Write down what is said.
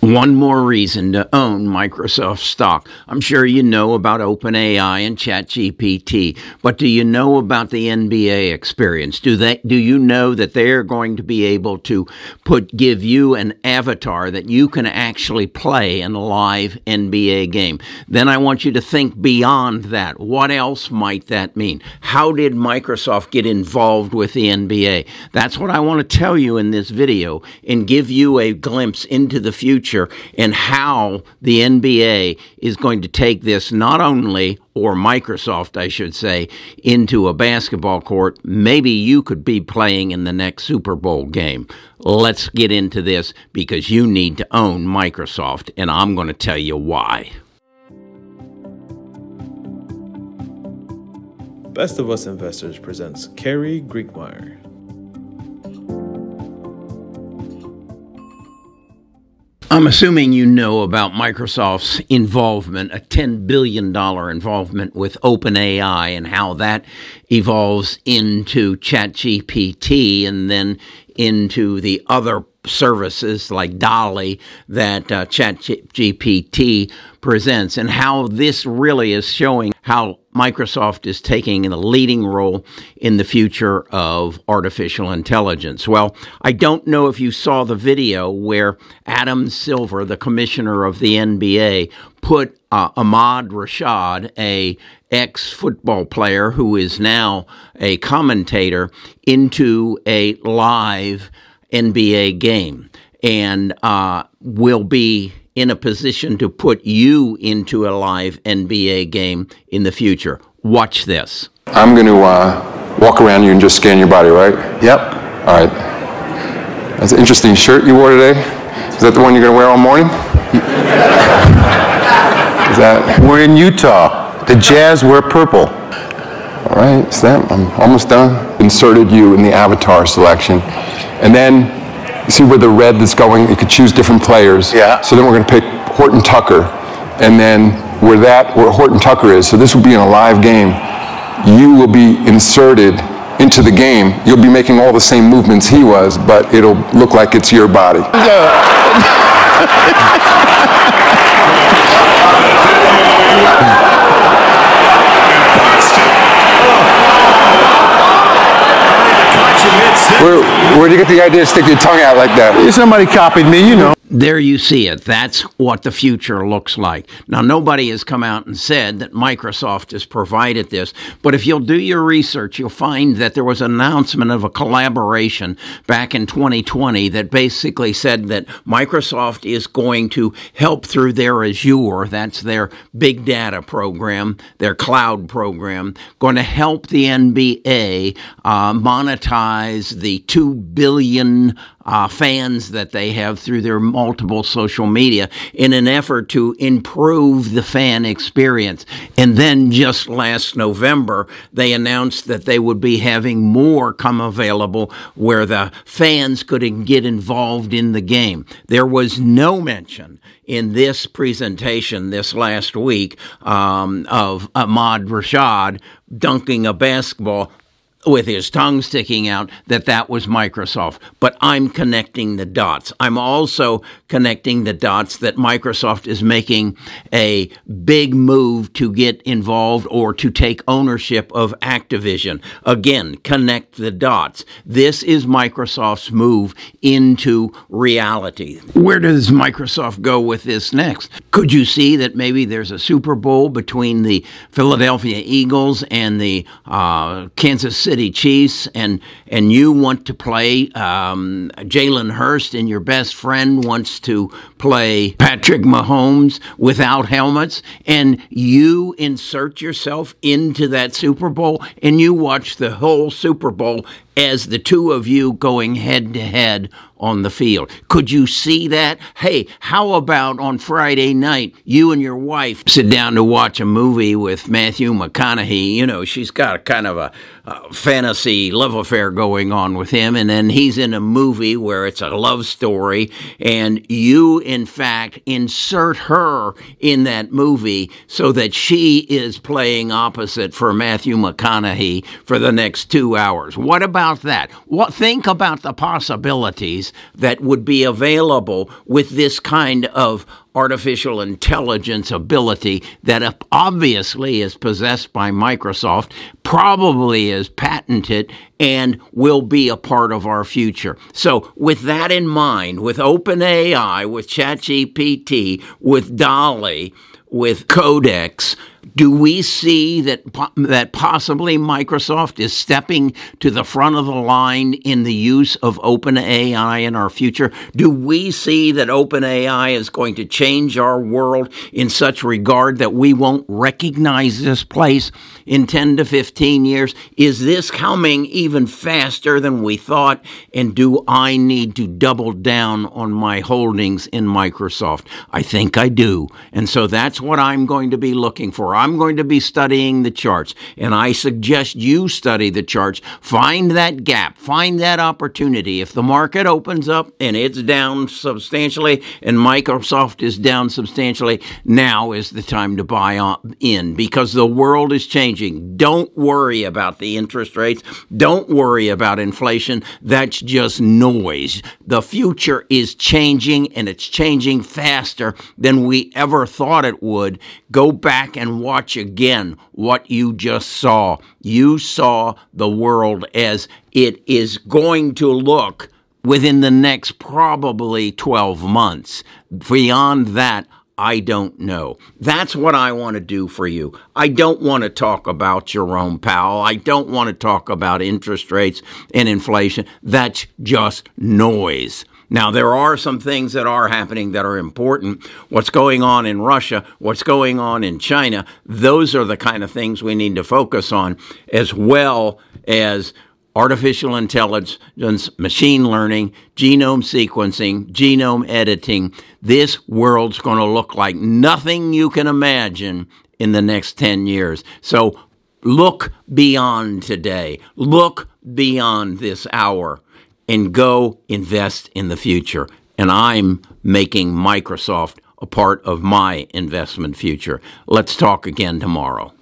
One more reason to own Microsoft stock. I'm sure you know about OpenAI and ChatGPT, but do you know about the NBA experience? Do they do you know that they're going to be able to put give you an avatar that you can actually play in a live NBA game? Then I want you to think beyond that. What else might that mean? How did Microsoft get involved with the NBA? That's what I want to tell you in this video and give you a glimpse into the future future and how the NBA is going to take this not only, or Microsoft, I should say, into a basketball court. Maybe you could be playing in the next Super Bowl game. Let's get into this because you need to own Microsoft, and I'm going to tell you why. Best of Us Investors presents Kerry Griegmeier. I'm assuming you know about Microsoft's involvement, a $10 billion involvement with OpenAI, and how that evolves into ChatGPT and then into the other services like DALL-E that uh, ChatGPT presents, and how this really is showing how Microsoft is taking a leading role in the future of artificial intelligence. Well, I don't know if you saw the video where Adam Silver, the commissioner of the NBA, put uh, Ahmad Rashad, a ex football player who is now a commentator, into a live NBA game and uh, will be in a position to put you into a live NBA game in the future. Watch this. I'm going to uh, walk around you and just scan your body, right? Yep. All right. That's an interesting shirt you wore today. Is that the one you're going to wear all morning? Is that? We're in Utah. The Jazz wear purple. All right, Sam, I'm almost done. Inserted you in the avatar selection. And then you see where the red is going? You could choose different players. Yeah. So then we're going to pick Horton Tucker. And then where that, where Horton Tucker is, so this will be in a live game, you will be inserted into the game. You'll be making all the same movements he was, but it'll look like it's your body. Where, where'd you get the idea to stick your tongue out like that? Somebody copied me, you know. There you see it. That's what the future looks like. Now, nobody has come out and said that Microsoft has provided this, but if you'll do your research, you'll find that there was an announcement of a collaboration back in 2020 that basically said that Microsoft is going to help through their Azure, that's their big data program, their cloud program, going to help the NBA uh, monetize the 2 billion uh, fans that they have through their multiple social media in an effort to improve the fan experience. And then just last November, they announced that they would be having more come available where the fans could get involved in the game. There was no mention in this presentation this last week um, of Ahmad Rashad dunking a basketball with his tongue sticking out that that was Microsoft. But I'm connecting the dots. I'm also connecting the dots that Microsoft is making a big move to get involved or to take ownership of Activision. Again, connect the dots. This is Microsoft's move into reality. Where does Microsoft go with this next? Could you see that maybe there's a Super Bowl between the Philadelphia Eagles and the uh, Kansas City Chiefs, and and you want to play um, Jalen Hurts, and your best friend wants to play Patrick Mahomes without helmets, and you insert yourself into that Super Bowl, and you watch the whole Super Bowl as the two of you going head to head on the field. Could you see that? Hey, how about on Friday night, you and your wife sit down to watch a movie with Matthew McConaughey? You know, she's got a kind of a, a fantasy love affair going on with him, and then he's in a movie where it's a love story, and you, in fact, insert her in that movie so that she is playing opposite for Matthew McConaughey for the next two hours. What about about that. What think about the possibilities that would be available with this kind of artificial intelligence ability that obviously is possessed by Microsoft, probably is patented, and will be a part of our future. So, with that in mind, with OpenAI, with ChatGPT, with DALL-E, with Codex, do we see that that possibly Microsoft is stepping to the front of the line in the use of OpenAI in our future? Do we see that OpenAI is going to change our world in such regard that we won't recognize this place in 10 to 15 years? Is this coming even faster than we thought? And do I need to double down on my holdings in Microsoft? I think I do. And so that's what I'm going to be looking for. I'm going to be studying the charts, and I suggest you study the charts. Find that gap, find that opportunity. If the market opens up and it's down substantially, and Microsoft is down substantially, now is the time to buy in because the world is changing. Don't worry about the interest rates. Don't worry about inflation. That's just noise. The future is changing, and it's changing faster than we ever thought it would. Go back and watch again what you just saw. You saw the world as it is going to look within the next probably 12 months. Beyond that, I don't know. That's what I want to do for you. I don't want to talk about Jerome Powell. I don't want to talk about interest rates and inflation. That's just noise. Now, there are some things that are happening that are important. What's going on in Russia, what's going on in China, those are the kind of things we need to focus on, as well as artificial intelligence, machine learning, genome sequencing, genome editing. This world's going to look like nothing you can imagine in the next 10 years. So look beyond today, look beyond this hour and go invest in the future. And I'm making Microsoft a part of my investment future. Let's talk again tomorrow.